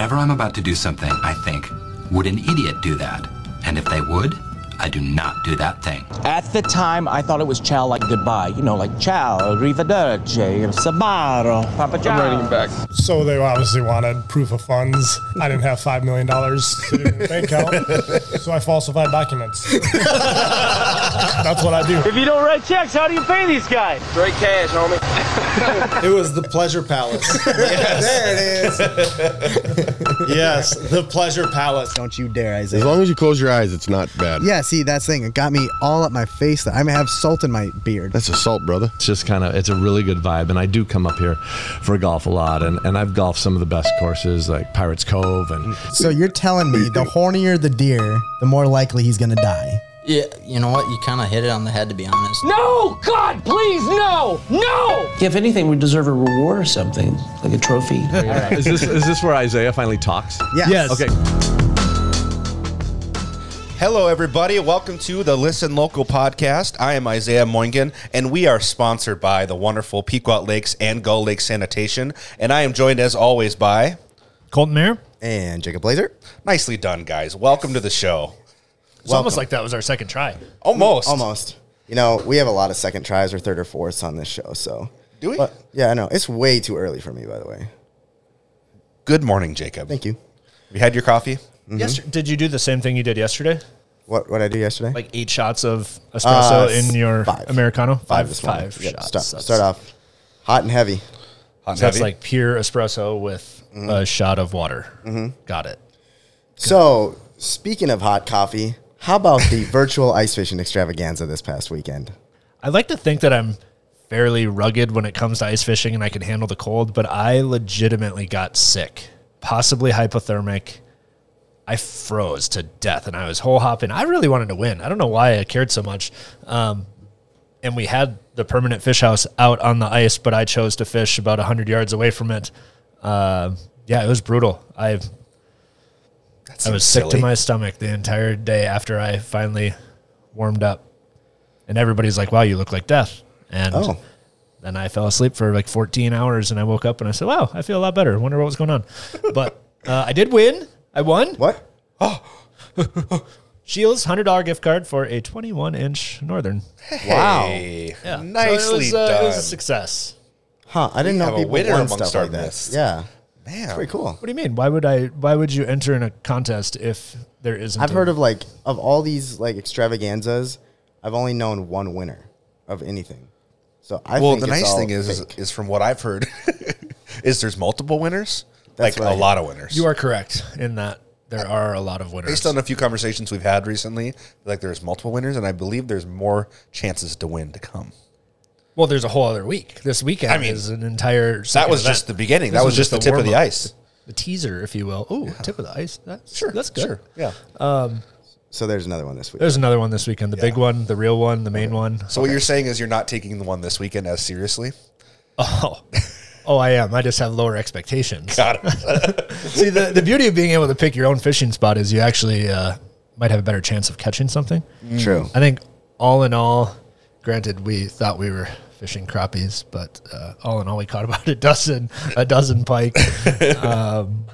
Whenever I'm about to do something, I think, would an idiot do that? And if they would, I do not do that thing. At the time, I thought it was ciao like goodbye. You know, like ciao, arrivederci, sabaro, papa I'm writing back. So they obviously wanted proof of funds. I didn't have $5 million sitting in the bank account, so I falsified documents. That's what I do. If you don't write checks, how do you pay these guys? Straight cash, homie. It was the Pleasure Palace. There it is. yes, the Pleasure Palace. Don't you dare, Isaiah. As long as you close your eyes, it's not bad. yeah, see, that's the thing. It got me all up my face. I may have salt in my beard. That's assault, brother. It's just kind of it's a really good vibe, and I do come up here for golf a lot, and, and I've golfed some of the best courses like Pirates Cove, and So you're telling me the hornier the deer, the more likely he's gonna die. Yeah, you know what? You kind of hit it on the head, to be honest. No! God, please, no! No! If anything, we deserve a reward or something, like a trophy. is this is this where Isaiah finally talks? Yes. Okay. Hello, everybody. Welcome to the Listen Local podcast. I am Isaiah Moingen, and we are sponsored by the wonderful Pequot Lakes and Gull Lake Sanitation. And I am joined, as always, by Colton Mayer. And Jacob Blazer. nicely done, guys. Welcome to the show. It's almost like that was our second try. Almost. Almost. You know, we have a lot of second tries or third or fourths on this show, so. Do we? But yeah, I know. It's way too early for me, by the way. Good morning, Jacob. Thank you. You had your coffee? Mm-hmm. Yes. Did you do the same thing you did yesterday? What what I do yesterday? Like eight shots of uh, espresso Uh, in your five. Americano? five this morning. five Yep, shots. Start, That's- start off hot and heavy. Hot and That's heavy? like pure espresso with mm-hmm. a shot of water. Mm-hmm. Got it. So speaking of hot coffee, how about the virtual ice fishing extravaganza this past weekend? I like to think that I'm fairly rugged when it comes to ice fishing and I can handle the cold, but I legitimately got sick, possibly hypothermic. I froze to death and I was hole hopping. I really wanted to win. I don't know why I cared so much. Um, and we had the permanent fish house out on the ice, but I chose to fish about 100 yards away from it. Uh, yeah, it was brutal. I I was sick to my stomach the entire day after I finally warmed up. And everybody's like, wow, you look like death. And Oh. then I fell asleep for like 14 hours and I woke up and I said, wow, I feel a lot better. Wonder what was going on. but uh, I did win. I won. What? Oh. Shields $100 gift card for a 21 inch Northern. Wow. Hey, Yeah. So nicely it was, uh, done. It was a success. Huh? I didn't We know have a people winner won amongst stuff our like that. midst. Yeah, Man. it's pretty cool. What do you mean? Why would I, why would you enter in a contest if there isn't? I've a- heard of like of all these like extravaganzas, I've only known one winner of anything. So I well, think the nice thing is, is, is from what I've heard, is there's multiple winners, That's like what I a lot of winners. You are correct in that there are a lot of winners. based on a few conversations we've had recently. Like there's multiple winners, and I believe there's more chances to win to come. Well, there's a whole other week. This weekend I mean, is an entire. That was event. just the beginning. This that was just the tip of the ice. the teaser, if you will. Oh, tip of the ice. That's sure. That's good. Sure. Yeah. so there's another one this week. There's another one this weekend. The big one, the real one, the main one. So what you're saying is you're not taking the one this weekend as seriously. Oh, oh, I am. I just have lower expectations. Got it. See, the, the beauty of being able to pick your own fishing spot is you actually uh, might have a better chance of catching something. True. I think all in all, granted, we thought we were fishing crappies, but uh, all in all, we caught about a dozen, a dozen pike. um,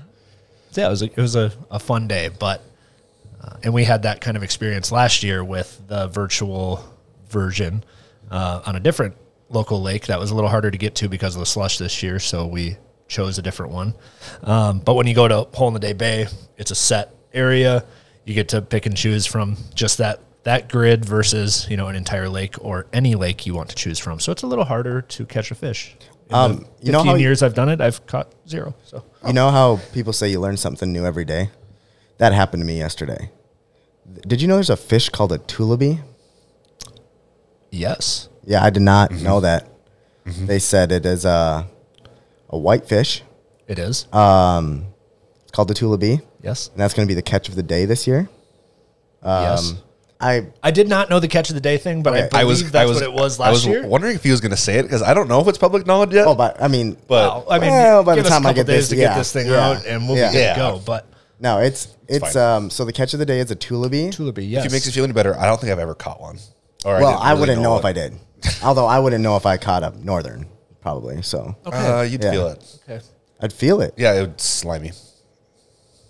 so yeah, it was a, it was a, a fun day, but uh, and we had that kind of experience last year with the virtual version uh, on a different local lake that was a little harder to get to because of the slush this year. So we chose a different one. Um, but when you go to Hole in the Day Bay, it's a set area. You get to pick and choose from just that that grid versus you know an entire lake or any lake you want to choose from. So it's a little harder to catch a fish. In Um, the you know 15 how years I've done it, I've caught zero. So You know how people say you learn something new every day? That happened to me yesterday. Did you know there's a fish called a tullibee? yes, Yeah, I did not know that. They said it is a a white fish. it is. Um, it's called the tullibee, yes, and that's going to be the catch of the day this year. Um, yes. I I did not know the catch of the day thing, but I believe I was. that's I was. what it was last I was year. wondering if he was going to say it because I don't know if it's public knowledge yet. oh, but I mean, but Well, I mean, Well, by the give us time a I couple get days this- to yeah, get this thing yeah, out, and we'll yeah. be good Yeah. to go. But no, it's it's fine. um. So the catch of the day is a tullibee. Tullibee, if it makes you feel any better, I don't think I've ever caught one. Or Well, didn't I really wouldn't know, if it. I did. Although I wouldn't know if I caught a northern, probably. So Uh, you'd Yeah. feel it. okay. I'd feel it. Yeah, it would slimy.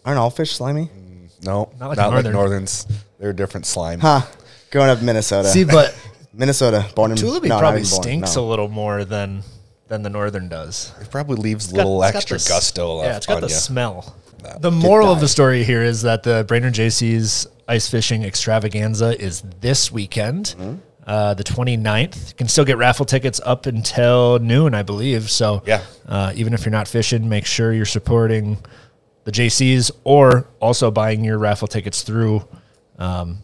Aren't all fish slimy? No, Not like not, like Northern. Northerns. They're a different slime. Huh. Growing up in Minnesota. See, but Minnesota, born in Tullibee no, not probably even born, stinks no. a little more than than the northern does. It probably leaves a got- little it's got extra the s- gusto left Yeah, it's got on the you. smell. The moral of the story here is that the Brainerd Jaycees ice fishing extravaganza is this weekend, Mm-hmm. uh, the 29th. You can still get raffle tickets up until noon, I believe. So, Yeah. uh, even if you're not fishing, make sure you're supporting the Jaycees or also buying your raffle tickets through um,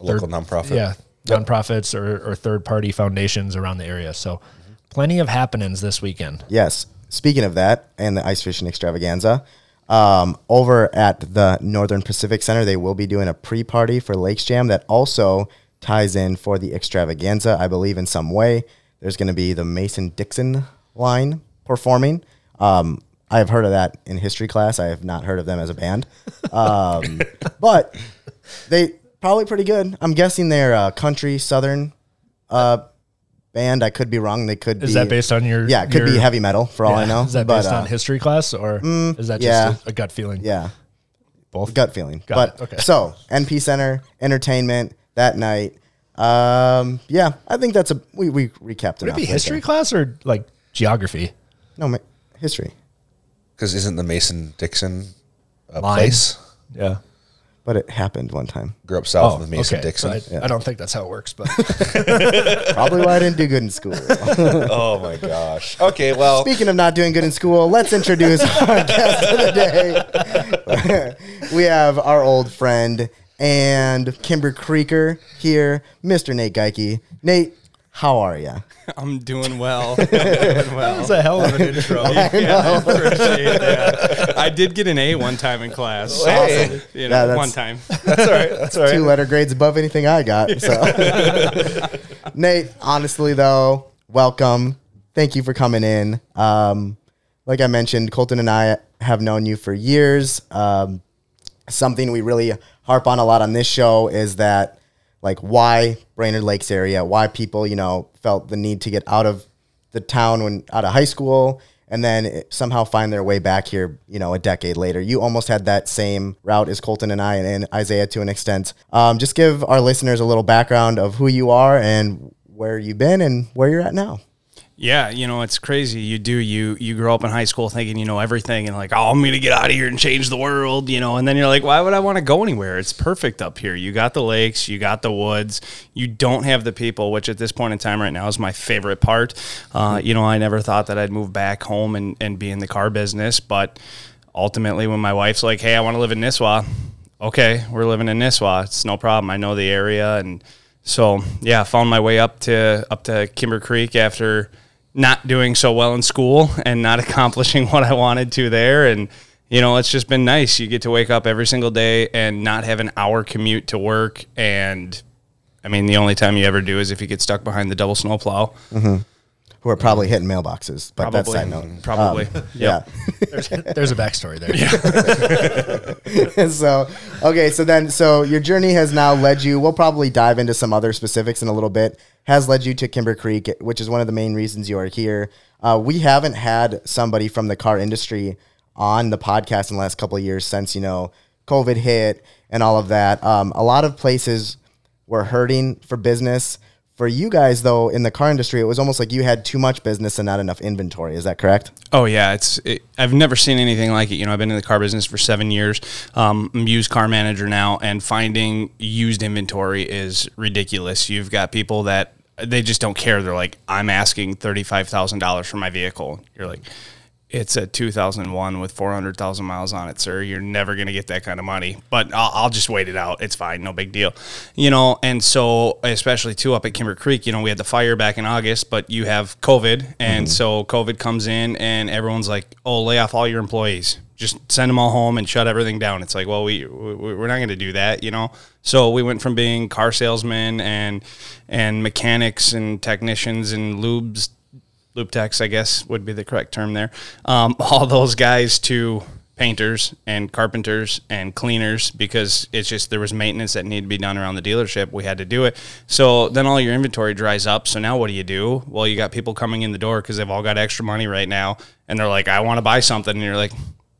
A local nonprofit. Yeah, nonprofits or, or third party foundations around the area. So, plenty of happenings this weekend. Yes. Speaking of that and the ice fishing extravaganza, um, over at the Northern Pacific Center, they will be doing a pre party for Lakes Jam that also ties in for the extravaganza, I believe, in some way. There's going to be the Mason Dixon line performing. Um, I have heard of that in history class. I have not heard of them as a band. Um, but they probably pretty good. I'm guessing they're a country southern uh, band. I could be wrong. They could Is be that based on your? yeah, it could be heavy metal for all I know. Is that but, based on uh, history class or mm, is that yeah. just a, a gut feeling? Yeah, both gut feeling. Got but it. Okay. so NP Center entertainment that night. Um, yeah, I think that's a we we recapped. Would it be right history there. class or like geography? No, ma- history. Because isn't the Mason Dixon a Line. place? Yeah. But it happened one time. Grew up south Oh, of the Mason okay. Dixon. So I, I don't think that's how it works, but Probably why I didn't do good in school. oh my gosh. Okay, well, Speaking of not doing good in school, let's introduce our guest of the day. we have our old friend and Kimber Creeker here, Mr. Nate Geike. Nate, how are you? I'm doing well. I'm doing well. that was a hell of an intro. I know. appreciate that. I did get an A one time in class. Hey. You Yeah, know, that's- one time. that's all right. That's all right. Two letter grades above anything I got. So, Nate, honestly though, welcome. Thank you for coming in. Um, like I mentioned, Colton and I have known you for years. Um, something we really harp on a lot on this show is that like why Brainerd Lakes area, why people, you know, felt the need to get out of the town when out of high school and then somehow find their way back here, you know, a decade later. You almost had that same route as Colton and I and, and Isaiah to an extent. Um, just give our listeners a little background of who you are and where you've been and where you're at now. Yeah, you know, it's crazy. You do you you grow up in high school thinking you know everything and like, oh, I'm gonna get out of here and change the world, you know, and then you're like, why would I want to go anywhere? It's perfect up here. You got the lakes, you got the woods, you don't have the people, which at this point in time right now is my favorite part. Uh, you know, I never thought that I'd move back home and, and be in the car business, but ultimately when my wife's like, Hey, I want to live in Nisswa, okay, we're living in Nisswa. It's no problem. I know the area and so yeah, found my way up to up to Kimber Creek after not doing so well in school and not accomplishing what I wanted to there. And, you know, it's just been nice. You get to wake up every single day and not have an hour commute to work. And I mean, the only time you ever do is if you get stuck behind the double snowplow. Mm-hmm. Who are probably hitting mailboxes, but that's Probably. side note. Probably. Um, Yep. Yeah. There's, there's a backstory there. Yeah. so okay so then so your journey has now led you we'll probably dive into some other specifics in a little bit has led you to kimber creek which is one of the main reasons you are here uh, we haven't had somebody from the car industry on the podcast in the last couple of years since you know covid hit and all of that um, a lot of places were hurting for business for you guys though in the car industry it was almost like you had too much business and not enough inventory is that correct Oh yeah, it's. It, I've never seen anything like it. You know, I've been in the car business for seven years. Um, I'm used car manager now, and finding used inventory is ridiculous. You've got people that they just don't care. They're like, I'm asking thirty five thousand dollars for my vehicle. You're like, it's a 2001 with 400,000 miles on it, sir. You're never going to get that kind of money, but I'll, I'll just wait it out. It's fine. No big deal. You know, and so, especially too up at Kimber Creek, you know, we had the fire back in August, but you have COVID. And mm-hmm. so COVID comes in and everyone's like, oh, lay off all your employees. Just send them all home and shut everything down. It's like, well, we, we we're not going to do that, you know? So we went from being car salesmen and, and mechanics and technicians and lubes loop techs, I guess would be the correct term there. Um, all those guys to painters and carpenters and cleaners because it's just there was maintenance that needed to be done around the dealership. We had to do it. So then all your inventory dries up. So now what do you do? Well, you got people coming in the door because they've all got extra money right now, and they're like, "I want to buy something," and you're like.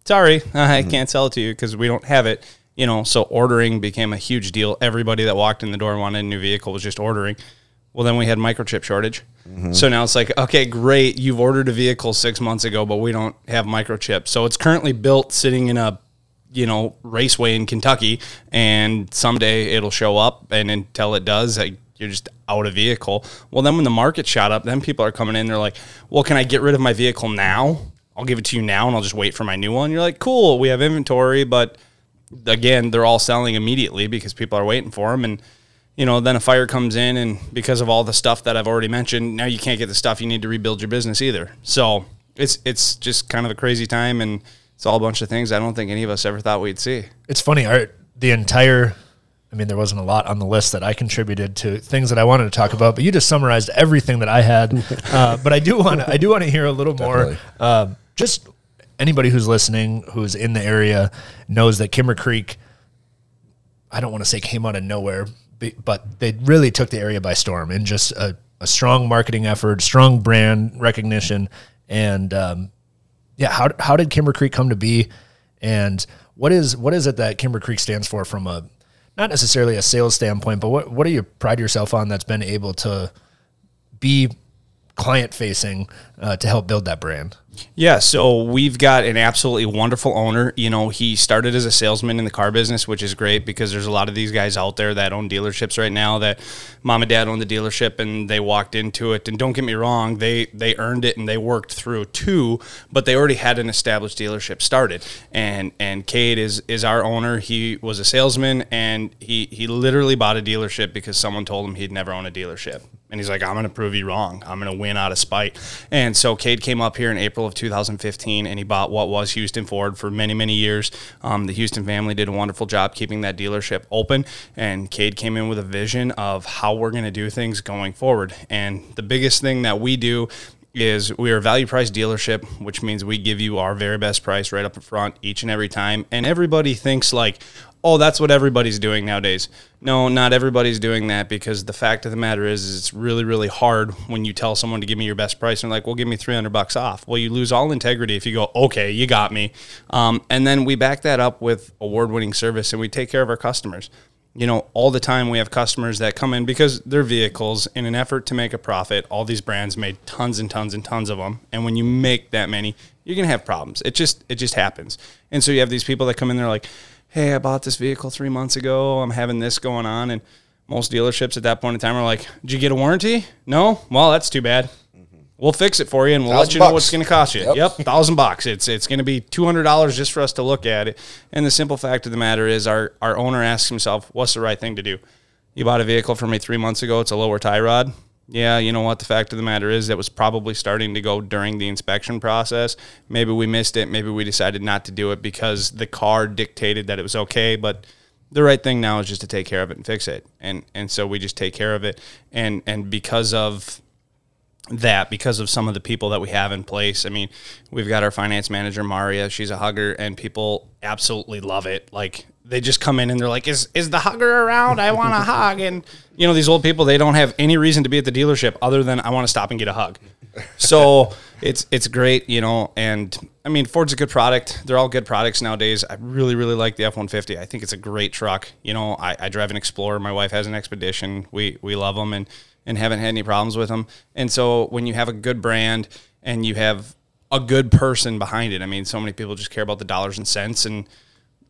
sorry, I can't sell it to you because we don't have it. You know, so ordering became a huge deal. Everybody that walked in the door and wanted a new vehicle was just ordering. Well, then we had microchip shortage. So now it's like, okay, great, you've ordered a vehicle six months ago, but we don't have microchips. So it's currently built sitting in a, you know, raceway in Kentucky, and someday it'll show up, and until it does, you're just out of vehicle. Well, then when the market shot up, then people are coming in. They're like, well, can I get rid of my vehicle now? I'll give it to you now, and I'll just wait for my new one. You're like, cool, we have inventory, but again, they're all selling immediately because people are waiting for them, and you know, then a fire comes in, and because of all the stuff that I've already mentioned, now you can't get the stuff you need to rebuild your business either. So it's it's just kind of a crazy time, and it's all a bunch of things I don't think any of us ever thought we'd see. It's funny. Our, the entire, I mean, there wasn't a lot on the list that I contributed to things that I wanted to talk about, but you just summarized everything that I had. uh, but I do want to, I do want to hear a little more. Uh, just anybody who's listening, who's in the area, knows that Kimber Creek. I don't want to say came out of nowhere, but they really took the area by storm and just a, a strong marketing effort, strong brand recognition, and um, yeah, how how did Kimber Creek come to be, and what is what is it that Kimber Creek stands for from a not necessarily a sales standpoint, but what what do you pride yourself on that's been able to be client facing uh, to help build that brand? Yeah, so we've got an absolutely wonderful owner. You know, he started as a salesman in the car business, which is great because there's a lot of these guys out there that own dealerships right now that mom and dad own the dealership and they walked into it. And don't get me wrong, they they earned it and they worked through too, but they already had an established dealership started. And and Cade is is our owner. He was a salesman and he he literally bought a dealership because someone told him he'd never own a dealership. And he's like, I'm to prove you wrong. I'm to win out of spite. And so Cade came up here in April of 2015 and he bought what was Houston Ford for many, many years. Um, the Houston family did a wonderful job keeping that dealership open. And Cade came in with a vision of how we're going to do things going forward. And the biggest thing that we do is we are a value price dealership, which means we give you our very best price right up front each and every time. And everybody thinks like, oh, that's what everybody's doing nowadays. No, not everybody's doing that because the fact of the matter is, is it's really, really hard when you tell someone to give me your best price and like, well, give me 300 bucks off. Well, you lose all integrity if you go, okay, you got me. Um, and then we back that up with award winning service and we take care of our customers you know, all the time we have customers that come in because their vehicles in an effort to make a profit. All these brands made tons and tons and tons of them, and when you make that many, you're gonna have problems. It just it just happens. And so you have these people that come in, they're like, "Hey, I bought this vehicle three months ago. I'm having this going on," and most dealerships at that point in time are like, "Did you get a warranty? No. Well, that's too bad." Mm-hmm. We'll fix it for you, and we'll let you know bucks. what's going to cost you. Yep. Yep, thousand bucks. It's it's going to be two hundred dollars just for us to look at it. And the simple fact of the matter is, our our owner asks himself, "What's the right thing to do?" You bought a vehicle from me three months ago. It's a lower tie rod. Yeah, you know what? The fact of the matter is, it was probably starting to go during the inspection process. Maybe we missed it. Maybe we decided not to do it because the car dictated that it was okay. But the right thing now is just to take care of it and fix it. And and so we just take care of it. And and because of that because of some of the people that we have in place. I mean, we've got our finance manager Maria. She's a hugger, and people absolutely love it. Like they just come in and they're like, "Is is the hugger around? I want a hug." And you know, these old people they don't have any reason to be at the dealership other than I want to stop and get a hug. So it's it's great, you know. And I mean, Ford's a good product. They're all good products nowadays. I really really like the F one fifty. I think it's a great truck. You know, I, I drive an Explorer. My wife has an Expedition. We we love them and and haven't had any problems with them. And so when you have a good brand and you have a good person behind it, I mean, so many people just care about the dollars and cents. And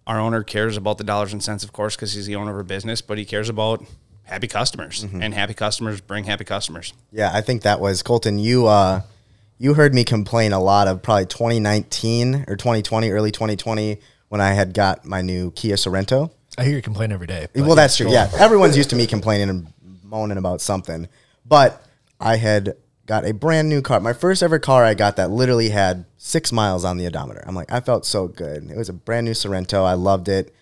our owner cares about the dollars and cents, of course, because he's the owner of a business, but he cares about happy customers. And happy customers bring happy customers. Yeah, I think that was Colton. You uh, you heard me complain a lot of probably 2019 or 2020, early 2020 when I had got my new Kia Sorento. I hear you complain every day. Well, that's true. go Yeah, everyone's used to me complaining and moaning about something, but I had got a brand new car. My first ever car I got that literally had six miles on the odometer. I'm like, I felt so good. It was a brand new Sorento. I loved it.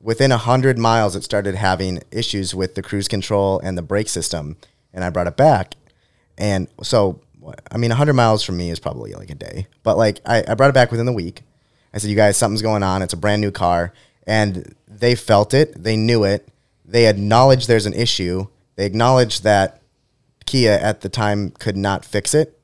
Within a hundred miles, it started having issues with the cruise control and the brake system, and I brought it back. And so, I mean, 100 miles from me is probably like a day, but like I, I brought it back within the week. I said, you guys, something's going on. It's a brand new car. And they felt it. They knew it. They acknowledged there's an issue. They acknowledged that Kia at the time could not fix it.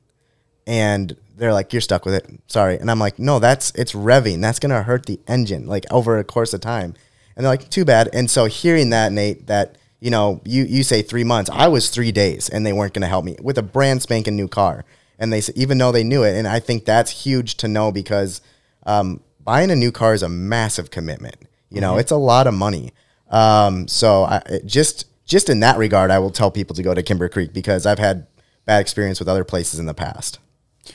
And they're like, "You're stuck with it. Sorry." And I'm like, "No, that's it's revving. That's gonna hurt the engine like over a course of time." And they're like, "Too bad." And so hearing that, Nate, that you know, you you say three months. I was three days, and they weren't gonna help me with a brand spanking new car. And they s- even though they knew it, and I think that's huge to know because um, buying a new car is a massive commitment. You know, Mhm. it's a lot of money. Um, so I it just just in that regard, I will tell people to go to Kimber Creek because I've had bad experience with other places in the past.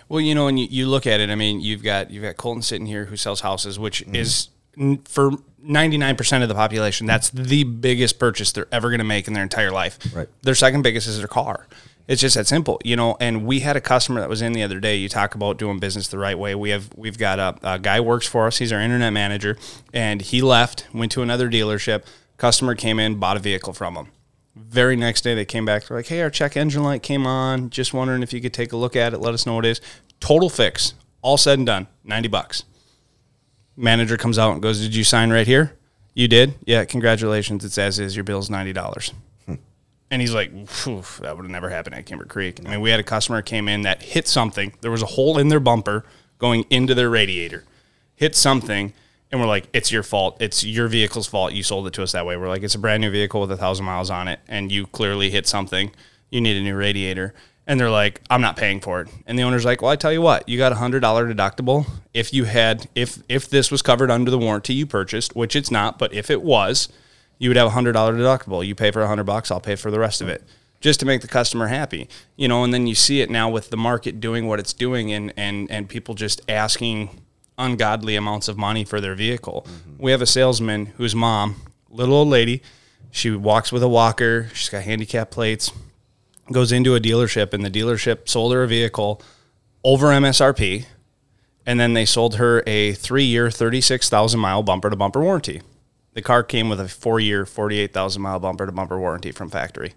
Well, you know, and you, you look at it. I mean, you've got you've got Colton sitting here who sells houses, which mm-hmm. is n- for ninety nine percent of the population. That's the biggest purchase they're ever going to make in their entire life. Right. Their second biggest is their car. It's just that simple, you know. And we had a customer that was in the other day. You talk about doing business the right way. We have we've got a, a guy works for us. He's our internet manager, and he left, went to another dealership. Customer came in, bought a vehicle from him. Very next day, they came back. They're like, "Hey, our check engine light came on. Just wondering if you could take a look at it. Let us know what it is." Total fix, all said and done, ninety bucks. Manager comes out and goes, "Did you sign right here? You did? Yeah. Congratulations. It's as is. Your bill's ninety dollars." Hmm. And he's like, "Phew, that would have never happened at Kimber Creek. I mean, we had a customer came in that hit something. There was a hole in their bumper going into their radiator. Hit something, and we're like, it's your fault. It's your vehicle's fault. You sold it to us that way. We're like, it's a brand new vehicle with a thousand miles on it, and you clearly hit something. You need a new radiator. And they're like, I'm not paying for it. And the owner's like, Well, I tell you what, you got a hundred dollar deductible. If you had, if if this was covered under the warranty you purchased, which it's not, but if it was, you would have a hundred dollar deductible. You pay for a hundred bucks, I'll pay for the rest of it, just to make the customer happy, you know. And then you see it now with the market doing what it's doing, and and and people just asking ungodly amounts of money for their vehicle. We have a salesman whose mom, little old lady, she walks with a walker. She's got handicap plates. Goes into a dealership, and the dealership sold her a vehicle over MSRP, and then they sold her a three-year, thirty-six thousand mile bumper-to-bumper warranty. The car came with a four-year, forty-eight thousand mile bumper-to-bumper warranty from factory.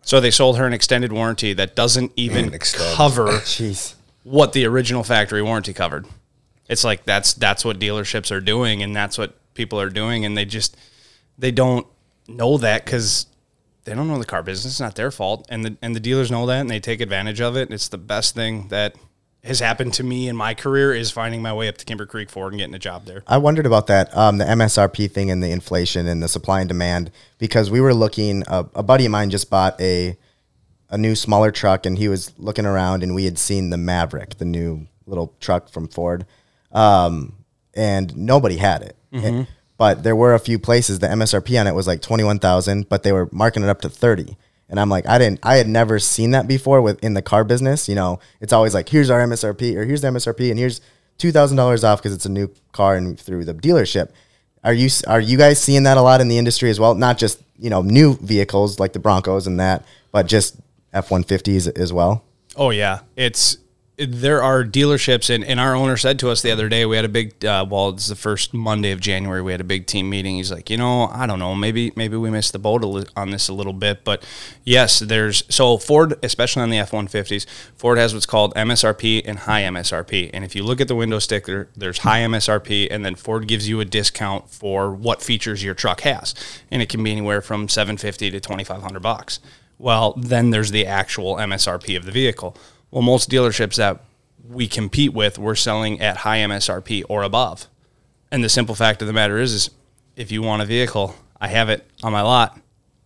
So they sold her an extended warranty that doesn't even cover what the original factory warranty covered. It's like that's that's what dealerships are doing, and that's what people are doing, and they just they don't know that because they don't know the car business. It's not their fault, and the and the dealers know that, and they take advantage of it. It's the best thing that has happened to me in my career is finding my way up to Kimber Creek Ford and getting a job there. I wondered about that, um, the MSRP thing and the inflation and the supply and demand, because we were looking. A buddy of mine just bought a a new smaller truck, and he was looking around, and we had seen the Maverick, the new little truck from Ford, um, and nobody had it. Mhm. But there were a few places. The MSRP on it was like twenty one thousand, but they were marking it up to thirty. And I'm like, I didn't, I had never seen that before with in the car business. You know, it's always like, here's our MSRP, or here's the MSRP, and here's two thousand dollars off because it's a new car and through the dealership. Are you are you guys seeing that a lot in the industry as well? Not just you know new vehicles like the Broncos and that, but just F one fifties as well. Oh yeah, it's there are dealerships, and, and our owner said to us the other day, we had a big, uh, well, it's the first Monday of January, we had a big team meeting. He's like, you know, I don't know, maybe maybe we missed the boat on this a little bit, but yes, there's so Ford, especially on the F one fifties, Ford has what's called MSRP and high MSRP, and if you look at the window sticker, there's high MSRP, and then Ford gives you a discount for what features your truck has, and it can be anywhere from seven fifty to twenty five hundred bucks. Well, then there's the actual MSRP of the vehicle. Well, most dealerships that we compete with, we're selling at high MSRP or above. And the simple fact of the matter is, is if you want a vehicle, I have it on my lot.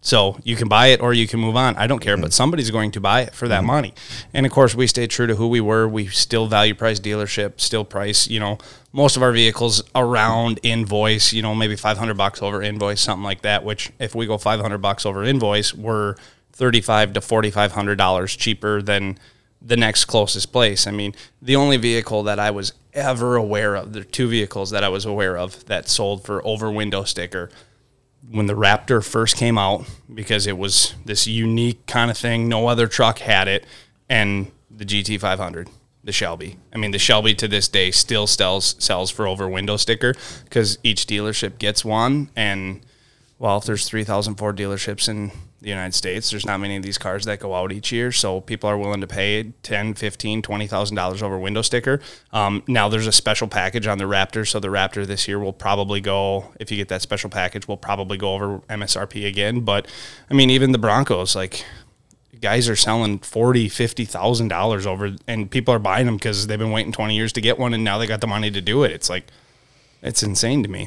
So you can buy it or you can move on. I don't care, but mm-hmm. somebody's going to buy it for that mm-hmm. money. And of course, we stay true to who we were. We still value price dealership, still price, you know, most of our vehicles around invoice, you know, maybe 500 bucks over invoice, something like that, which if we go 500 bucks over invoice, we're 35 to $4,500 cheaper than the next closest place. I mean, the only vehicle that I was ever aware of, there are two vehicles that I was aware of that sold for over window sticker when the Raptor first came out because it was this unique kind of thing. No other truck had it, and the GT 500, the Shelby. I mean, the Shelby to this day still sells sells for over window sticker because each dealership gets one. And well, if there's 3,000 Ford dealerships in the United States, there's not many of these cars that go out each year. So people are willing to pay 10, 15, 20,000 dollars over window sticker. Um, now there's a special package on the Raptor. So the Raptor this year will probably go, if you get that special package, will probably go over MSRP again. But I mean, even the Broncos, like guys are selling forty, fifty thousand dollars over, and people are buying them because they've been waiting twenty years to get one, and now they got the money to do it. It's like, it's insane to me.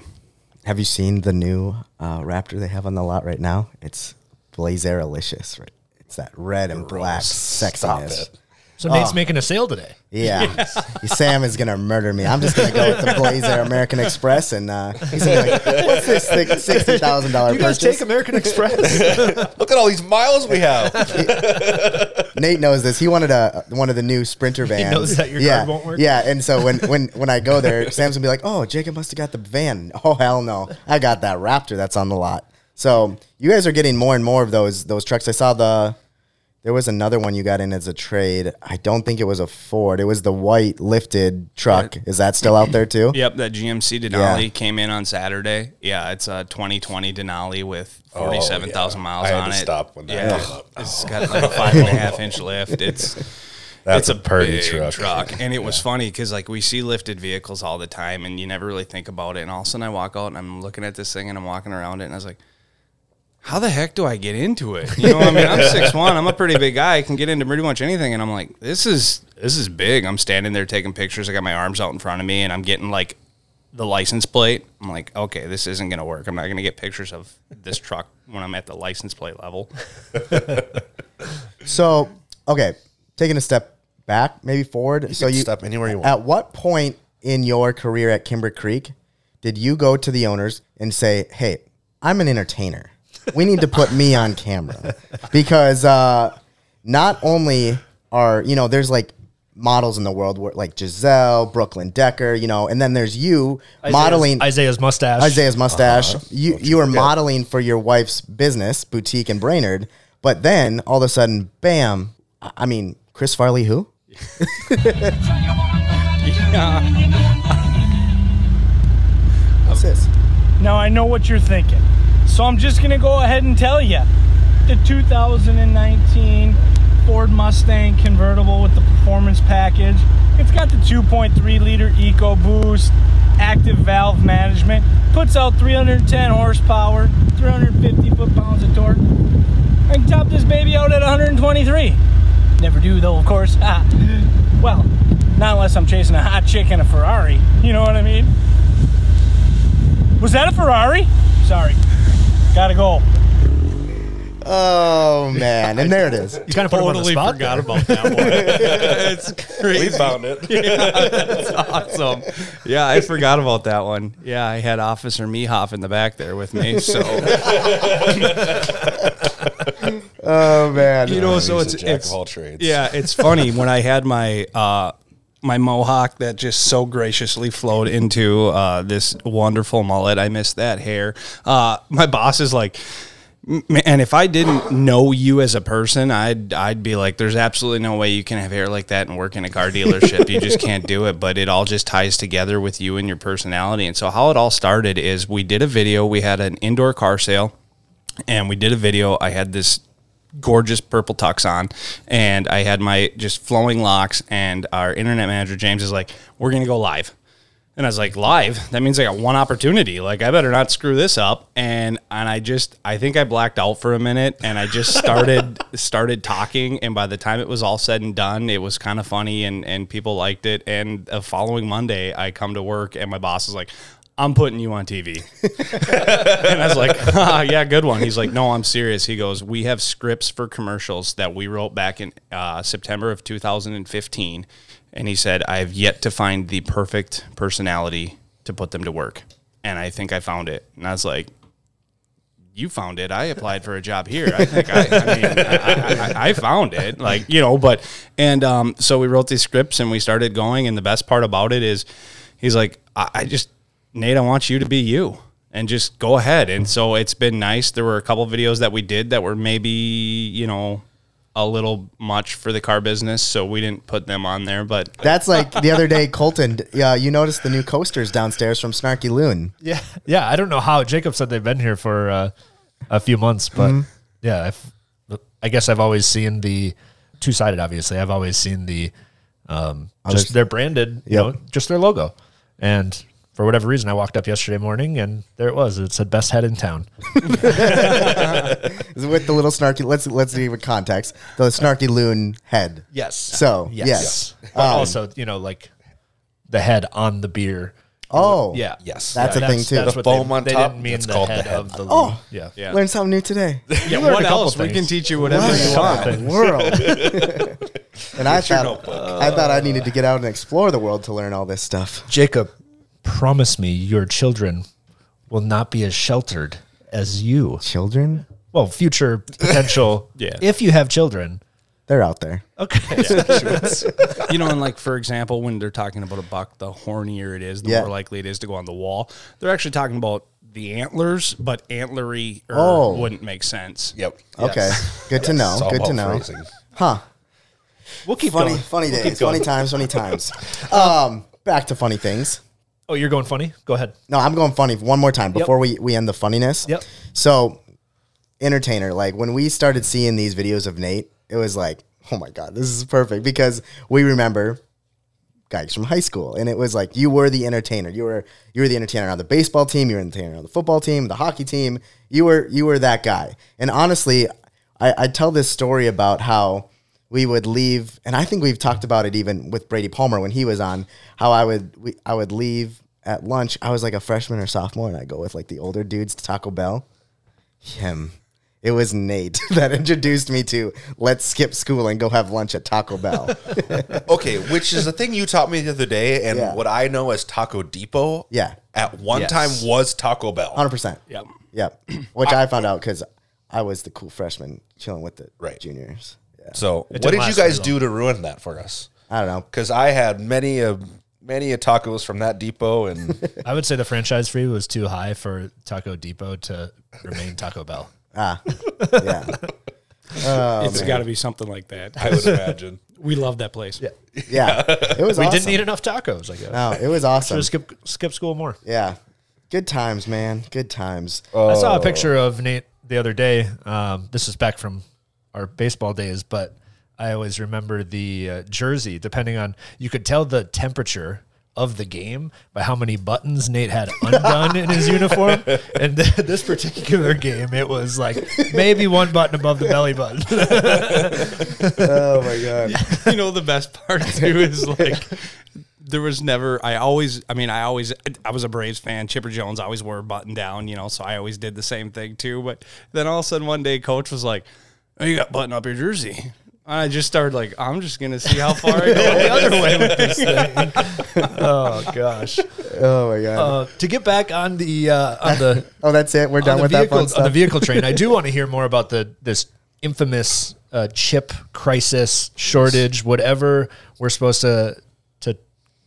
Have you seen the new uh, Raptor they have on the lot right now? It's Blazeralicious, right? It's that red and black sexiness. It. So Nate's Oh. making a sale today. Yeah, Sam is gonna murder me. I'm just gonna go with the Blazer American Express, and uh, he's gonna be like, "What's this thing- sixty thousand dollar You guys purchase?" take American Express. Look at all these miles we have. Nate knows this. He wanted a one of the new Sprinter vans. knows that your yeah, card won't work? Yeah, and so when when when I go there, Sam's gonna be like, "Oh, Jacob must have got the van." Oh hell no, I got that Raptor that's on the lot. So you guys are getting more and more of those those trucks. I saw the there was another one you got in as a trade. I don't think it was a Ford. It was the white lifted truck. Is that still out there too? Yep, that GMC Denali Yeah. came in on Saturday. Yeah, it's a 2020 Denali with 47,000 Oh, 47,000 yeah. miles I had on to it. stop when that yeah, came up. it's got like a five and a half inch lift. It's That's it's a pretty big truck. And it was funny because like we see lifted vehicles all the time, and you never really think about it. And all of a sudden, I walk out and I'm looking at this thing, and I'm walking around it, and I was like. How the heck do I get into it? You know, I mean, I'm six one. I'm a pretty big guy. I can get into pretty much anything, and I'm like, this is this is big. I'm standing there taking pictures. I got my arms out in front of me, and I'm getting like the license plate. I'm like, okay, this isn't going to work. I'm not going to get pictures of this truck when I'm at the license plate level. So, okay, taking a step back, maybe forward. so can you step anywhere you want. At what point in your career at Kimber Creek did you go to the owners and say, "Hey, I'm an entertainer. We need to put me on camera," because uh, not only are you know there's like models in the world where, like Gisele, Brooklyn Decker, you know, and then there's you Isaiah's- modeling Isaiah's mustache. Isaiah's mustache. Uh-huh. You you were modeling for your wife's business, boutique in Brainerd, but then all of a sudden, bam! I I mean, Chris Farley, who? What's this? Now I know what you're thinking. So I'm just to go ahead and tell you. The 2019 Ford Mustang convertible with the performance package. It's got the 2.3 liter EcoBoost, active valve management, puts out 310 horsepower, 350 foot-pounds of torque. I can top this baby out at 123. Never do though, of course. Ah. Well, not unless I'm chasing a hot chick in a Ferrari. You know what I mean? Was that a Ferrari? Sorry. Gotta go. Oh man, and there it is. You kind of put him on the spot forgot there. about that one. it's crazy. We found it. Yeah, that's awesome. Yeah, I forgot about that one. Yeah, I had Officer Mehoff in the back there with me. So Oh man. you know, he's so a it's jack it's of all trades. Yeah, it's funny when I had my uh, my mohawk that just so graciously flowed into uh, this wonderful mullet. I miss that hair. Uh, my boss is like. "M- And if I didn't know you as a person, I'd I'd be like, "There's absolutely no way you can have hair like that and work in a car dealership. You just can't do it." But it all just ties together with you and your personality. And so, how it all started is we did a video. We had an indoor car sale, and we did a video. I had this gorgeous purple tux on and I had my just flowing locks and our internet manager James is like we're to go live. And I was like live? That means I got one opportunity. Like I better not screw this up. And and I just I think I blacked out for a minute and I just started started talking and by the time it was all said and done it was kind of funny and and people liked it. And the following Monday I come to work and my boss is like I'm putting you on TV. and I was like, ah, yeah, good one. He's like, no, I'm serious. He goes, we have scripts for commercials that we wrote back in uh, September of 2015. And he said, I have yet to find the perfect personality to put them to work. And I think I found it. And I was like, you found it. I applied for a job here. I think I, I mean, I, I, I found it. Like, you know, but, and um, so we wrote these scripts and we started going. And the best part about it is he's like, I just, Nate, I want you to be you and just go ahead. And so it's been nice. There were a couple videos that we did that were maybe, you know, a little much for the car business. So we didn't put them on there, but That's like the other day, Colton. Yeah, you noticed the new coasters downstairs from Snarky Loon. Yeah, yeah. I don't know how Jacob said they've been here for uh, a few months, but Mhm. yeah, I've, I guess I've always seen the two sided. Obviously, I've always seen the um, Others- just they're branded, you know, just their logo, and for whatever reason, I walked up yesterday morning and there it was. It said best head in town. With the little snarky, let's let's give it context. The snarky loon head. Yes. So yes. yes. But Um, also, you know, like the head on the beer. Oh. yeah. Yes. That's a thing, too. That's The foam they, on they top, didn't mean that's the called the head, head. of the Oh. yeah. Yeah. Learn something new today. Yeah, learned what a couple else? We can teach you whatever What you want. the world? and I thought I thought I needed to get out and explore the world to learn all this stuff. Jacob, promise me your children will not be as sheltered as you. Children? Well, future potential. Yeah. If you have children. They're out there. Okay. you know, and like for example, when they're talking about a buck, the hornier it is, the Yeah. more likely it is to go on the wall. They're actually talking about the antlers, but antlery Oh. wouldn't make sense. Yep. Okay. Good to know. It's all Good to about know. phrasing. Huh. We'll keep funny, going. funny We'll days, keep going. funny times, funny times. Um, back to funny things. Oh, you're going funny? Go ahead. No, I'm going funny one more time before we, we end the funniness. Yep. So, entertainer, like when we started seeing these videos of Nate, it was like, oh my God, this is perfect because we remember guys from high school. And it was like you were the entertainer. You were you were the entertainer on the baseball team, you were the entertainer on the football team, the hockey team. You were you were that guy. And honestly, I, I tell this story about how we would leave, and I think we've talked about it even with Brady Palmer when he was on. How I would we, I would leave at lunch. I was like a freshman or sophomore, and I go with like the older dudes to Taco Bell. Him, it was Nate that introduced me to let's skip school and go have lunch at Taco Bell. Okay, which is the thing you taught me the other day, and Yeah. what I know as Taco Depot. Yeah. At one Yes. time was Taco Bell. Hundred percent. Yep. Yep. Which I found out because I was the cool freshman chilling with the Right. juniors. Yeah. So, It what didn't did you last guys very do to ruin that for us? I don't know. Because I had many a many a tacos from that depot, and I would say the franchise fee was too high for Taco Depot to remain Taco Bell. Ah, yeah. Oh, it's got to be something like that. I would imagine. We love that place. Yeah. Yeah. It was. We awesome. didn't eat enough tacos, I guess. No, it was awesome. Should have skip, skip school more. Yeah. Good times, man. Good times. I saw a picture of Nate the other day. Um, this is back from our baseball days, but I always remember the uh, jersey. Depending on, you could tell the temperature of the game by how many buttons Nate had undone in his uniform. And th- this particular game, it was like maybe one button above the belly button. Oh my god. you know the best part too is like there was never I always I mean I always I was a Braves fan. Chipper Jones always wore a button down, you know, so I always did the same thing too. But then all of a sudden one day coach was like, Oh, you got button up your jersey. And I just started like, I'm just gonna see how far I go the other way with this thing. oh gosh! Oh my god. Uh, to get back on the uh, on the oh, that's it. We're done with vehicle, that fun on the vehicle train. I do want to hear more about the this infamous uh, chip crisis, shortage, whatever we're supposed to to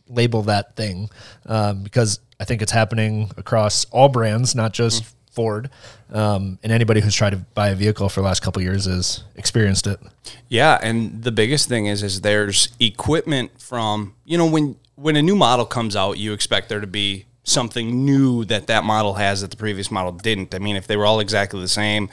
label that thing, um, because I think it's happening across all brands, not just Ford. Um, and anybody who's tried to buy a vehicle for the last couple of years has experienced it. Yeah, and the biggest thing is is there's equipment from you know when when a new model comes out, you expect there to be something new that that model has that the previous model didn't. I mean, if they were all exactly the same,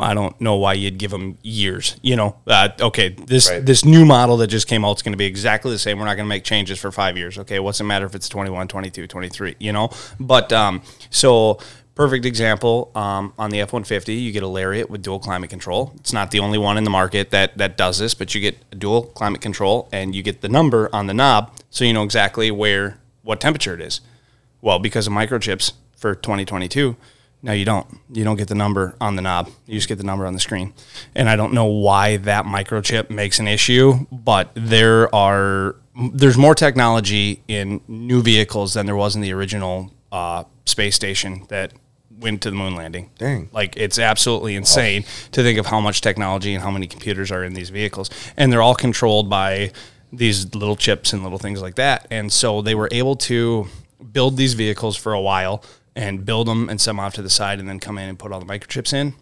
I don't know why you'd give them years. You know, uh, okay, this Right. this new model that just came out is going to be exactly the same. We're not going to make changes for five years. Okay, what's it matter if it's 21, 22, 23, you know? But um, so perfect example um, on the F-150, you get a Lariat with dual climate control. It's not the only one in the market that, that does this, but you get dual climate control and you get the number on the knob so you know exactly where, what temperature it is. Well, because of microchips for 2022, no, you don't. You don't get the number on the knob. You just get the number on the screen. And I don't know why that microchip makes an issue, but there are there's more technology in new vehicles than there was in the original uh, space station that went to the moon landing. Dang. Like it's absolutely insane to think of how much technology and how many computers are in these vehicles. And they're all controlled by these little chips and little things like that. And so they were able to build these vehicles for a while and build them and send them off to the side and then come in and put all the microchips in.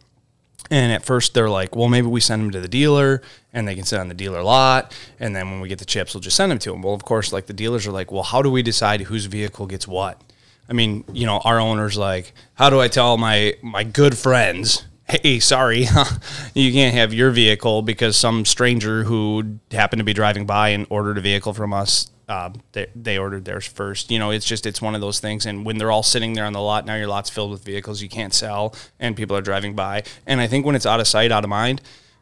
And at first they're like, well, maybe we send them to the dealer and they can sit on the dealer lot. And then when we get the chips, we'll just send them to them. Well, of course, like the dealers are like, well, how do we decide whose vehicle gets what? I mean, you know, our owner's like, how do I tell my my good friends, hey, sorry, you can't have your vehicle because some stranger who happened to be driving by and ordered a vehicle from us, uh, they, they ordered theirs first. You know, it's just, it's one of those things. And when they're all sitting there on the lot, now your lot's filled with vehicles you can't sell and people are driving by. And I think when it's out of sight, out of mind,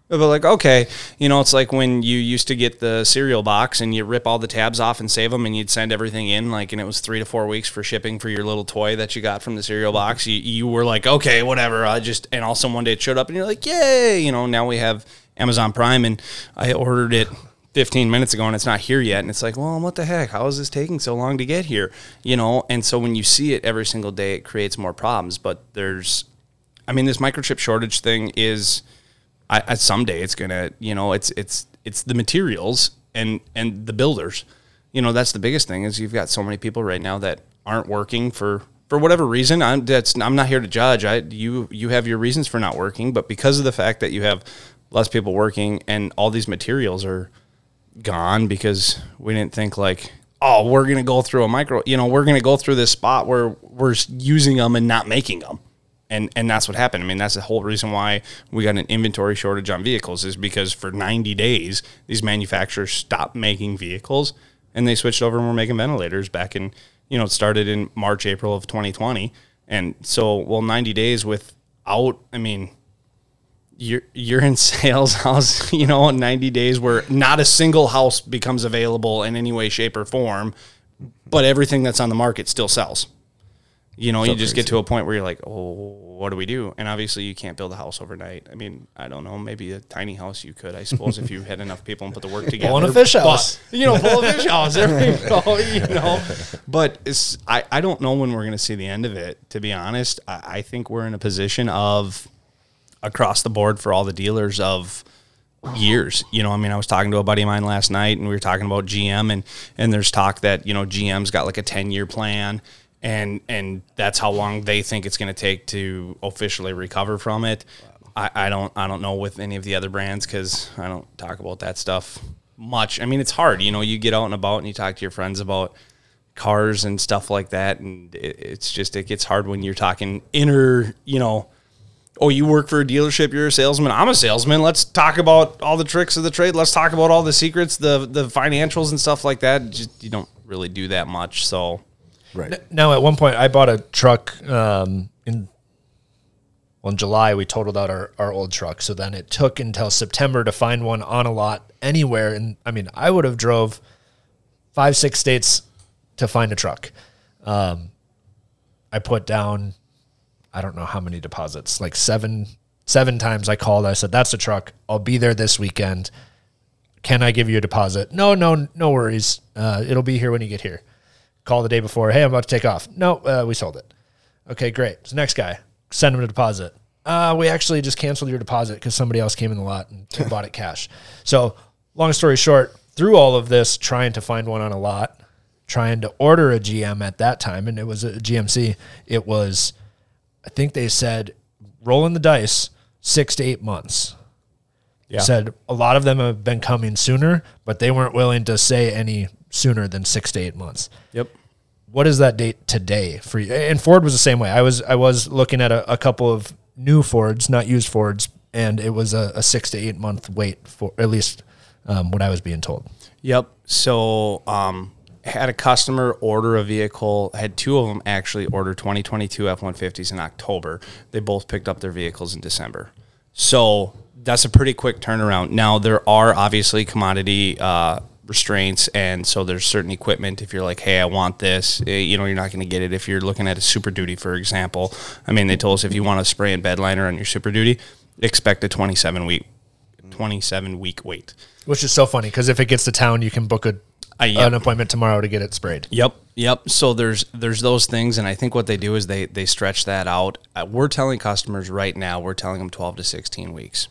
but like, okay, you know, it's like when you used to get the cereal box and you rip all the tabs off and save them and you'd send everything in, like, and it was three to four weeks for shipping for your little toy that you got from the cereal box. You, you were like, okay, whatever. I just, and also one day it showed up and you're like, yay, you know, now we have Amazon Prime and I ordered it 15 minutes ago and it's not here yet. And it's like, well, what the heck? How is this taking so long to get here? You know, and so when you see it every single day, it creates more problems. But there's, I mean, this microchip shortage thing is, I, I someday it's gonna, you know, it's it's it's the materials and and the builders. You know, that's the biggest thing is you've got so many people right now that aren't working for for whatever reason. I'm that's I'm not here to judge. I you you have your reasons for not working, but because of the fact that you have less people working and all these materials are gone because we didn't think like oh we're gonna go through a micro you know we're gonna go through this spot where we're using them and not making them and and that's what happened. I mean, that's the whole reason why we got an inventory shortage on vehicles is because for 90 days these manufacturers stopped making vehicles and they switched over and were making ventilators back in you know it started in March April of 2020 and so well 90 days without I mean you're you're in sales house you know 90 days where not a single house becomes available in any way shape or form but everything that's on the market still sells you know, So you just crazy. get to a point where you're like, oh, what do we do? And obviously, you can't build a house overnight. I mean, I don't know, maybe a tiny house you could, I suppose, if you had enough people and put the work together. Pull in a fish But, house. you know, pull a fish house. There we go. You know, but it's I, I don't know when we're going to see the end of it. To be honest, I, I think we're in a position of across the board for all the dealers of years. You know, I mean, I was talking to a buddy of mine last night, and we were talking about GM, and and there's talk that you know GM's got like a ten year plan, and and that's how long they think it's going to take to officially recover from it. I, I don't I don't know with any of the other brands because I don't talk about that stuff much. I mean, it's hard. You know, you get out and about and you talk to your friends about cars and stuff like that, and it, it's just it gets hard when you're talking inner. You know, oh, you work for a dealership, you're a salesman. I'm a salesman. Let's talk about all the tricks of the trade. Let's talk about all the secrets, the the financials and stuff like that. Just you don't really do that much. So, right. Now, at one point, I bought a truck um, in well, in July. We totaled out our, our old truck, so then it took until September to find one on a lot anywhere. And I mean, I would have drove five, six states to find a truck. Um, I put down, I don't know how many deposits, like seven, seven times. I called. I said, "That's a truck. I'll be there this weekend. Can I give you a deposit?" No, no, no worries. Uh, it'll be here when you get here call the day before. Hey, I'm about to take off. No, uh, we sold it. Okay, great. So next guy, send him a deposit. Uh, we actually just canceled your deposit because somebody else came in the lot and bought it cash. So long story short, through all of this, trying to find one on a lot, trying to order a GM at that time, and it was a GMC. It was, I think they said, rolling the dice, six to eight months. Yeah. Said a lot of them have been coming sooner, but they weren't willing to say any sooner than six to eight months. Yep. What is that date today for you? And Ford was the same way. I was I was looking at a, a couple of new Fords, not used Fords, and it was a, a six to eight month wait for at least um, what I was being told. Yep. So, um, had a customer order a vehicle. Had two of them actually order 2022 F 150s in October. They both picked up their vehicles in December. So that's a pretty quick turnaround. Now there are obviously commodity uh, restraints, and so there's certain equipment. If you're like, hey, I want this, eh, you know, you're not going to get it. If you're looking at a Super Duty, for example, I mean, they told us if you want to spray and bed liner on your Super Duty, expect a 27 week, 27 week wait. Which is so funny because if it gets to town, you can book a Uh, yep. an appointment tomorrow to get it sprayed. Yep, yep. So there's there's those things, and I think what they do is they they stretch that out. Uh, we're telling customers right now, we're telling them 12 to 16 weeks.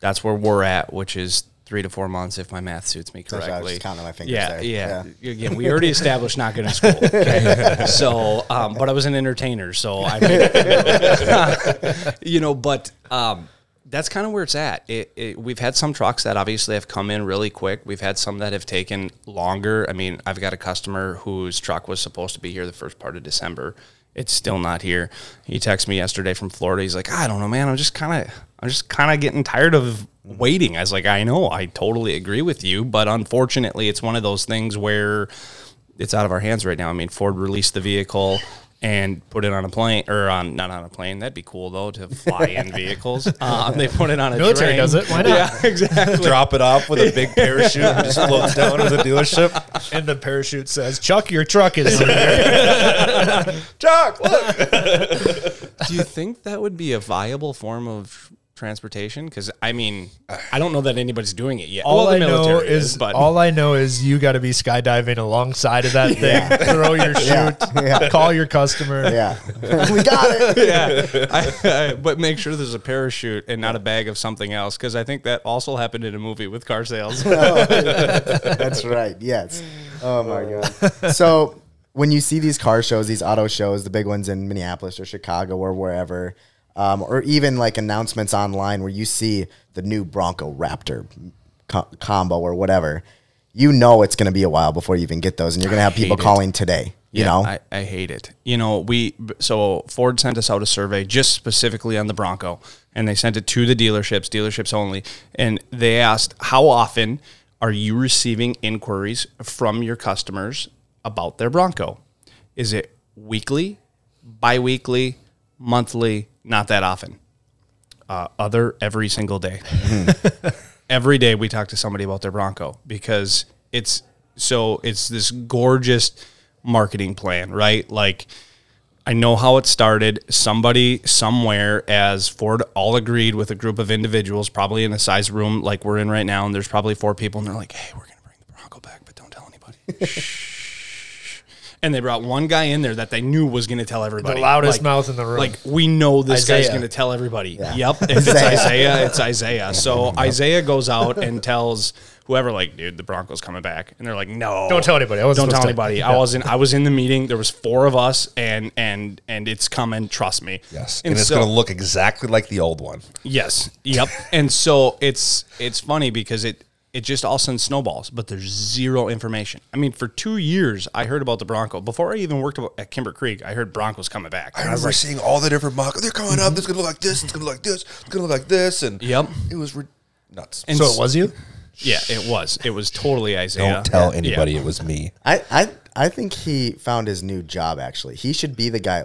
That's where we're at, which is three to four months if my math suits me That's what I was correctly. just counting my fingers yeah, there. Yeah, Yeah. Again, we already established not good in school. Okay? so, um, but I was an entertainer, so I, you know, but um, that's kind of where it's at. It, it, we've had some trucks that obviously have come in really quick. We've had some that have taken longer. I mean, I've got a customer whose truck was supposed to be here the first part of December, It's still not here. He texted me yesterday from Florida. He's like, I don't know, man. I'm just kind of, I'm just kind of getting tired of waiting. I was like, I know, I totally agree with you, but unfortunately, it's one of those things where it's out of our hands right now. I mean, Ford released the vehicle and put it on a plane or on not on a plane. That'd be cool though to fly in vehicles. Um, they put it on a Military train. does it. Why not? Yeah, exactly. Drop it off with a big parachute and just floats down to the dealership. And the parachute says, "Chuck, your truck is here." Chuck, look. Do you think that would be a viable form of transportation? Because I mean, I don't know that anybody's doing it yet. all well, the I know military is, but all I know is you got to be skydiving alongside of that thing. Throw your chute. Yeah. Yeah. Call your customer. Yeah, we got it. yeah, I, I, but make sure there's a parachute and not a bag of something else because I think that also happened in a movie with car sales. Oh, that's right. Yes. Oh my uh. god. So when you see these car shows, these auto shows, the big ones in Minneapolis or Chicago or wherever, um, or even like announcements online where you see the new Bronco Raptor co- combo or whatever, you know it's going to be a while before you even get those, and you're going to have people it. calling today. You Yeah, know, I, I hate it. You know, we so Ford sent us out a survey just specifically on the Bronco, and they sent it to the dealerships, dealerships only, and they asked how often are you receiving inquiries from your customers about their Bronco? Is it weekly, biweekly, monthly? Not that often. Uh, other every single day. every day we talk to somebody about their Bronco because it's so it's this gorgeous marketing plan, right? Like I know how it started. Somebody somewhere, as Ford all agreed with a group of individuals, probably in a size room like we're in right now, and there's probably four people, and they're like, "Hey, we're gonna bring the Bronco back, but don't tell anybody." Shh. and they brought one guy in there that they knew was going to tell everybody. The loudest Like- mouth in the room. Like we know this guy's going to tell everybody. Yep, if it's Isaiah, it's Isaiah. So Isaiah goes out and tells whoever, like, dude, the Broncos coming back, and they're like, no, Don't tell anybody. I wasn't don't tell to. anybody. I wasn't. I was in the meeting. There was four of us, and and and it's coming. Trust me. Yes, And, and, it's so- going to look exactly like the old one. Yes. Yep. and so it's it's funny because it it just all sends snowballs, but there's zero information. I mean, for two years I heard about the Bronco. Before I even worked at Kimber Creek, I heard Broncos coming back. I And was remember like, seeing all the different Broncos. They're coming up. Mm-hmm. It's going to look like this. It's going to look like this. It's going to look like this. And Yep. it was re- nuts. And So s- it was you? Yeah, it was. It was totally Isaiah. Don't tell Yeah. anybody it was me. I, I I think he found his new job. Actually, he should be the guy.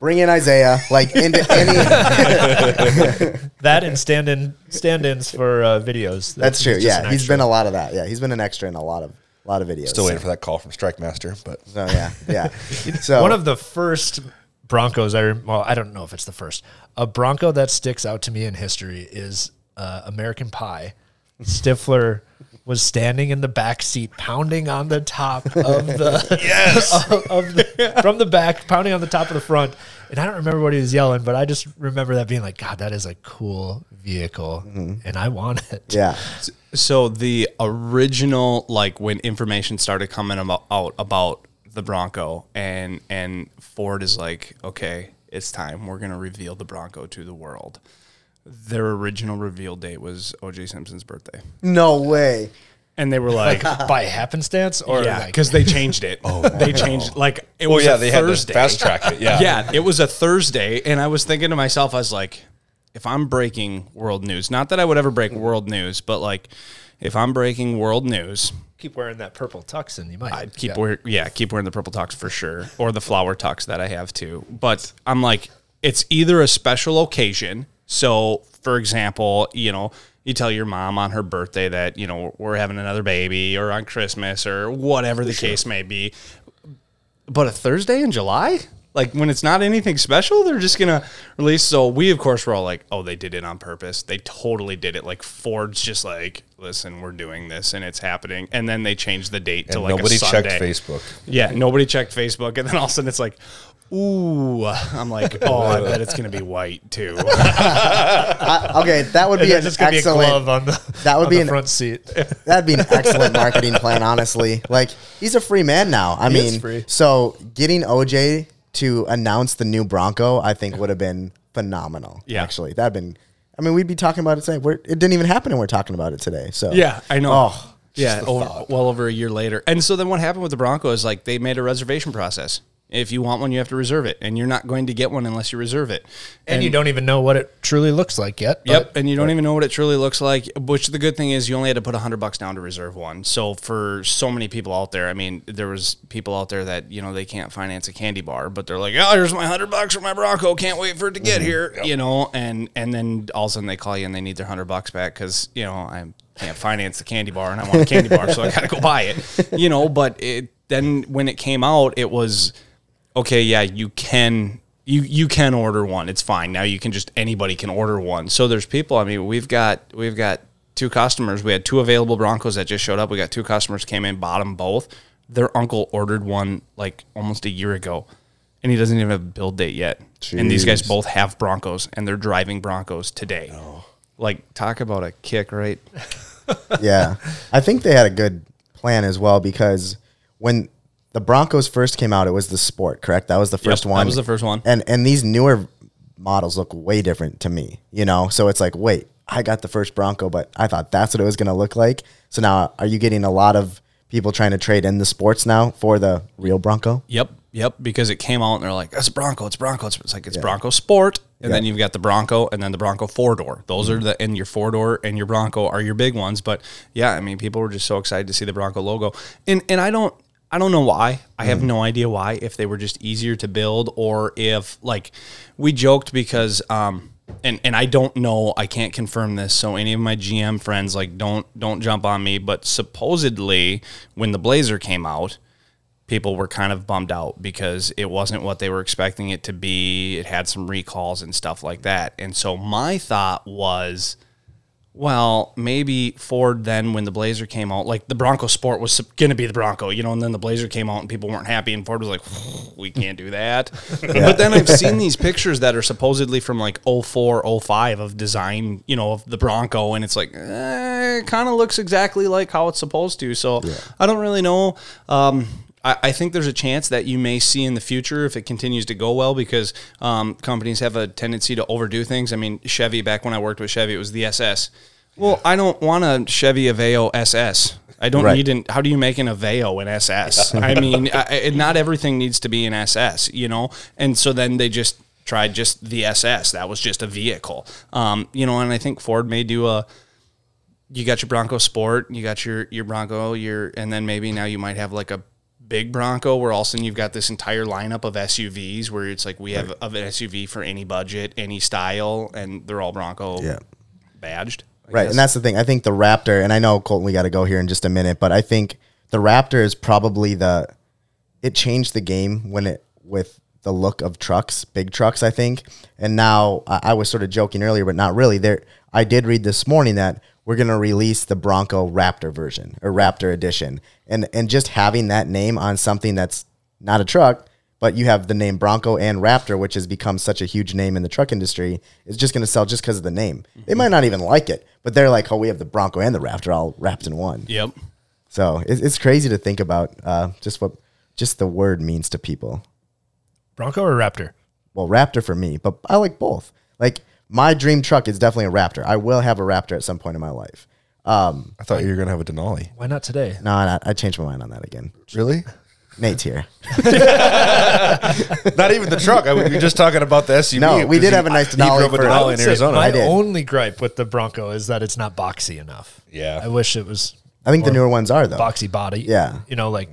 Bring in Isaiah, like into any. That and stand in stand ins for uh, videos. That's true. Yeah, he's been a lot of that. Yeah, he's been an extra in a lot of a lot of videos. Still waiting so, for that call from Strike Master, but So yeah, yeah. So one of the first Broncos I well I don't know if it's the first a Bronco that sticks out to me in history is uh, American Pie. Stifler was standing in the back seat, pounding on the top of the yes of, of the, from the back, pounding on the top of the front. And I don't remember what he was yelling, but I just remember that being like, God, that is a cool vehicle, mm-hmm. and I want it. yeah, So the original, like when information started coming about, out about the Bronco, and and Ford is like, okay, it's time. We're gonna reveal the Bronco to the world. Their original reveal date was O.J. Simpson's birthday, no way. and they were like, By happenstance, or yeah, like, because they changed it. Oh, they changed like it oh was yeah, a they had to Thursday. fast track it. Yeah, yeah, it was a Thursday, and I was thinking to myself, I was like, if I'm breaking world news, not that I would ever break world news, but like if I'm breaking world news, keep wearing that purple tux, and you might I'd keep Yeah. wearing yeah, keep wearing the purple tux for sure, or the flower tux that I have too. But I'm like, it's either a special occasion. So, for example, you know, you tell your mom on her birthday that you know we're having another baby, or on Christmas, or whatever the case may be. But a Thursday in July, like when it's not anything special, they're just gonna release. So we, of course, were all like, "Oh, they did it on purpose. They totally did it." Like Ford's just like, "Listen, we're doing this, and it's happening." And then they changed the date to like nobody a Sunday. checked Facebook. Yeah, nobody checked Facebook, and then all of a sudden it's like, "Ooh," I'm like, "Oh, I bet it's gonna be white too." I, okay, that would be an just gonna be a excellent. glove on the that would be the an front seat. That'd be an excellent marketing plan, honestly. Like he's a free man now. I He is mean, so getting OJ to announce the new Bronco, I think would have been phenomenal. Yeah. actually, that'd been. I mean, we'd be talking about it today. We're, it didn't even happen, and we're talking about it today. So Yeah, I know. Oh, yeah, over, well over a year later. And so then what happened with the Broncos? Like they made a reservation process. If you want one, you have to reserve it, and you're not going to get one unless you reserve it. And, you don't even know what it truly looks like yet. Yep, and you don't even know what it truly looks like. Which the good thing is, you only had to put a hundred bucks down to reserve one. So for so many people out there, I mean, there was people out there that you know they can't finance a candy bar, but they're like, "Oh, here's my hundred bucks for my Bronco. Can't wait for it to get mm-hmm. here." You know, and and then all of a sudden they call you and they need their hundred bucks back because you know I can't finance the candy bar and I want a candy bar, so I got to go buy it. You know, but it then when it came out, it was okay. Yeah, you can you you can order one. It's fine. Now you can just anybody can order one. So there's people. I mean, we've got we've got two customers. We had two available Broncos that just showed up. We got two customers came in, bought them both. Their uncle ordered one like almost a year ago, and he doesn't even have a build date yet. And these guys both have Broncos, and they're driving Broncos today. Oh. Like talk about a kick, right? yeah. I think they had a good plan as well because when the Broncos first came out, it was the Sport, correct? That was the first that one. That was the first one. And and these newer models look way different to me, you know? So it's like, wait, I got the first Bronco, but I thought that's what it was going to look like. So now are you getting a lot of people trying to trade in the sports now for the real Bronco? Yep, yep. Because it came out and they're like, "That's Bronco. It's Bronco." It's, it's like it's Yeah. Bronco Sport, and Yeah. then you've got the Bronco, and then the Bronco four door. Those are mm-hmm. the and your four door and your Bronco are your big ones. But yeah, I mean, people were just so excited to see the Bronco logo, and and I don't. I don't know why. I have no idea why. If they were just easier to build, or if like we joked because um, and and I don't know, I can't confirm this. So any of my GM friends like don't don't jump on me. But supposedly when the Blazer came out, people were kind of bummed out because it wasn't what they were expecting it to be. It had some recalls and stuff like that. And so my thought was, well, maybe Ford then when the Blazer came out, like the Bronco Sport was going to be the Bronco, you know, and then the Blazer came out and people weren't happy and Ford was like, we can't do that. But then I've seen these pictures that are supposedly from like 04, 05 of design, you know, of the Bronco and it's like, eh, it kind of looks exactly like how it's supposed to. So I don't really know. Um, I, I think there's a chance that you may see in the future if it continues to go well because um, companies have a tendency to overdo things. I mean, Chevy, back when I worked with Chevy, it was the SS. Well, I don't want a Chevy Aveo SS. I don't Right. need an. How do you make an Aveo an SS? I mean, I, I- not everything needs to be an SS, you know. And so then they just tried just the SS. That was just a vehicle, um, you know. And I think Ford may do a you got your Bronco Sport, you got your your Bronco, your and then maybe now you might have like a big Bronco where all of a sudden you've got this entire lineup of SUVs where it's like we have of an SUV for any budget, any style, and they're all Bronco Yeah. badged. I Right, guess. and that's the thing. I think the Raptor, and I know Colton, we got to go here in just a minute, but I think the Raptor is probably the. It changed the game when it with the look of trucks, big trucks. I think, and now I, I was sort of joking earlier, but not really. There, I did read this morning that we're going to release the Bronco Raptor version or Raptor edition, and and just having that name on something that's not a truck. But you have the name Bronco and Raptor, which has become such a huge name in the truck industry, is just going to sell just because of the name. They might not even like it, but they're like, oh, we have the Bronco and the Raptor all wrapped in one. Yep. So it's, it's crazy to think about uh, just what just the word means to people. Bronco or Raptor? Well, Raptor for me, but I like both. Like my dream truck is definitely a Raptor. I will have a Raptor at some point in my life. Um, I thought you were gonna have a Denali. Why not today? no, I, I changed my mind on that again. Really? Nate's here. Not even the truck. I, we were just talking about the SUV. No, we 'cause did he- have a nice he Denali drove a for- Denali in Arizona. My I did. only gripe with the Bronco is that it's not boxy enough. Yeah. I wish it was. I think the newer ones are though. boxy body. Yeah. you know, like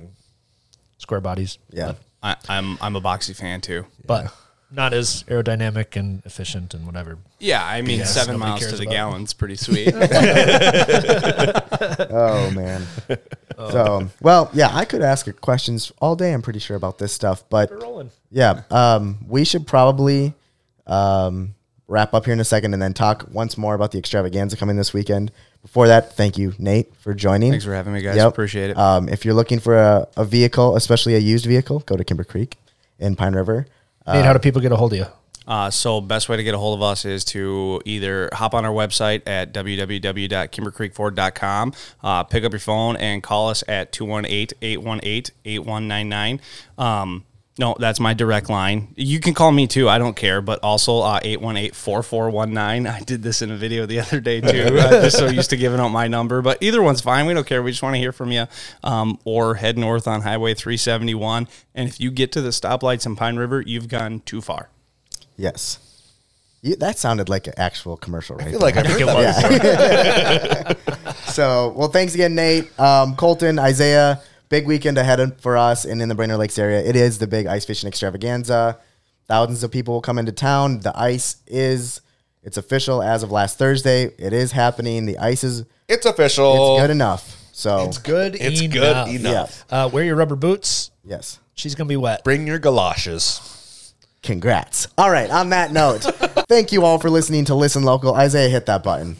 square bodies. Yeah. I, I'm I'm a boxy fan too. but not as aerodynamic and efficient and whatever. Yeah, I mean BS seven nobody miles to the about. gallon's pretty sweet. oh man. So well, yeah, I could ask questions all day. I'm pretty sure about this stuff, but rolling. yeah, um, we should probably um, wrap up here in a second and then talk once more about the extravaganza coming this weekend. Before that, thank you, Nate, for joining. Thanks for having me, guys. Appreciate it. Um, if you're looking for a, a vehicle, especially a used vehicle, go to Kimber Creek in Pine River. Nate, how do people get a hold of you? Uh, so best way to get a hold of us is to either hop on our website at www.kimbercreekford.com, uh, pick up your phone and call us at 218-818-8199. Um, No, that's my direct line. You can call me too. I don't care. But also uh, 818-4419. I did this in a video the other day too. I'm just so used to giving out my number. But either one's fine. We don't care. We just want to hear from you. Um, or head north on Highway 371. And if you get to the stoplights in Pine River, you've gone too far. Yes. You, that sounded like an actual commercial, right? I feel like I've heard that Yeah. so, well, thanks again, Nate. Um, Colton, Isaiah, big weekend ahead for us and in the Brainerd Lakes area. It is the big ice fishing extravaganza. Thousands of people will come into town. The ice is, it's official as of last Thursday. It is happening. The ice is, It's official. it's good enough. So, It's good It's enough. good enough. Uh, wear your rubber boots. yes. She's gonna be wet. Bring your galoshes. Congrats. All right. On that note, thank you all for listening to Listen Local. Isaiah, hit that button.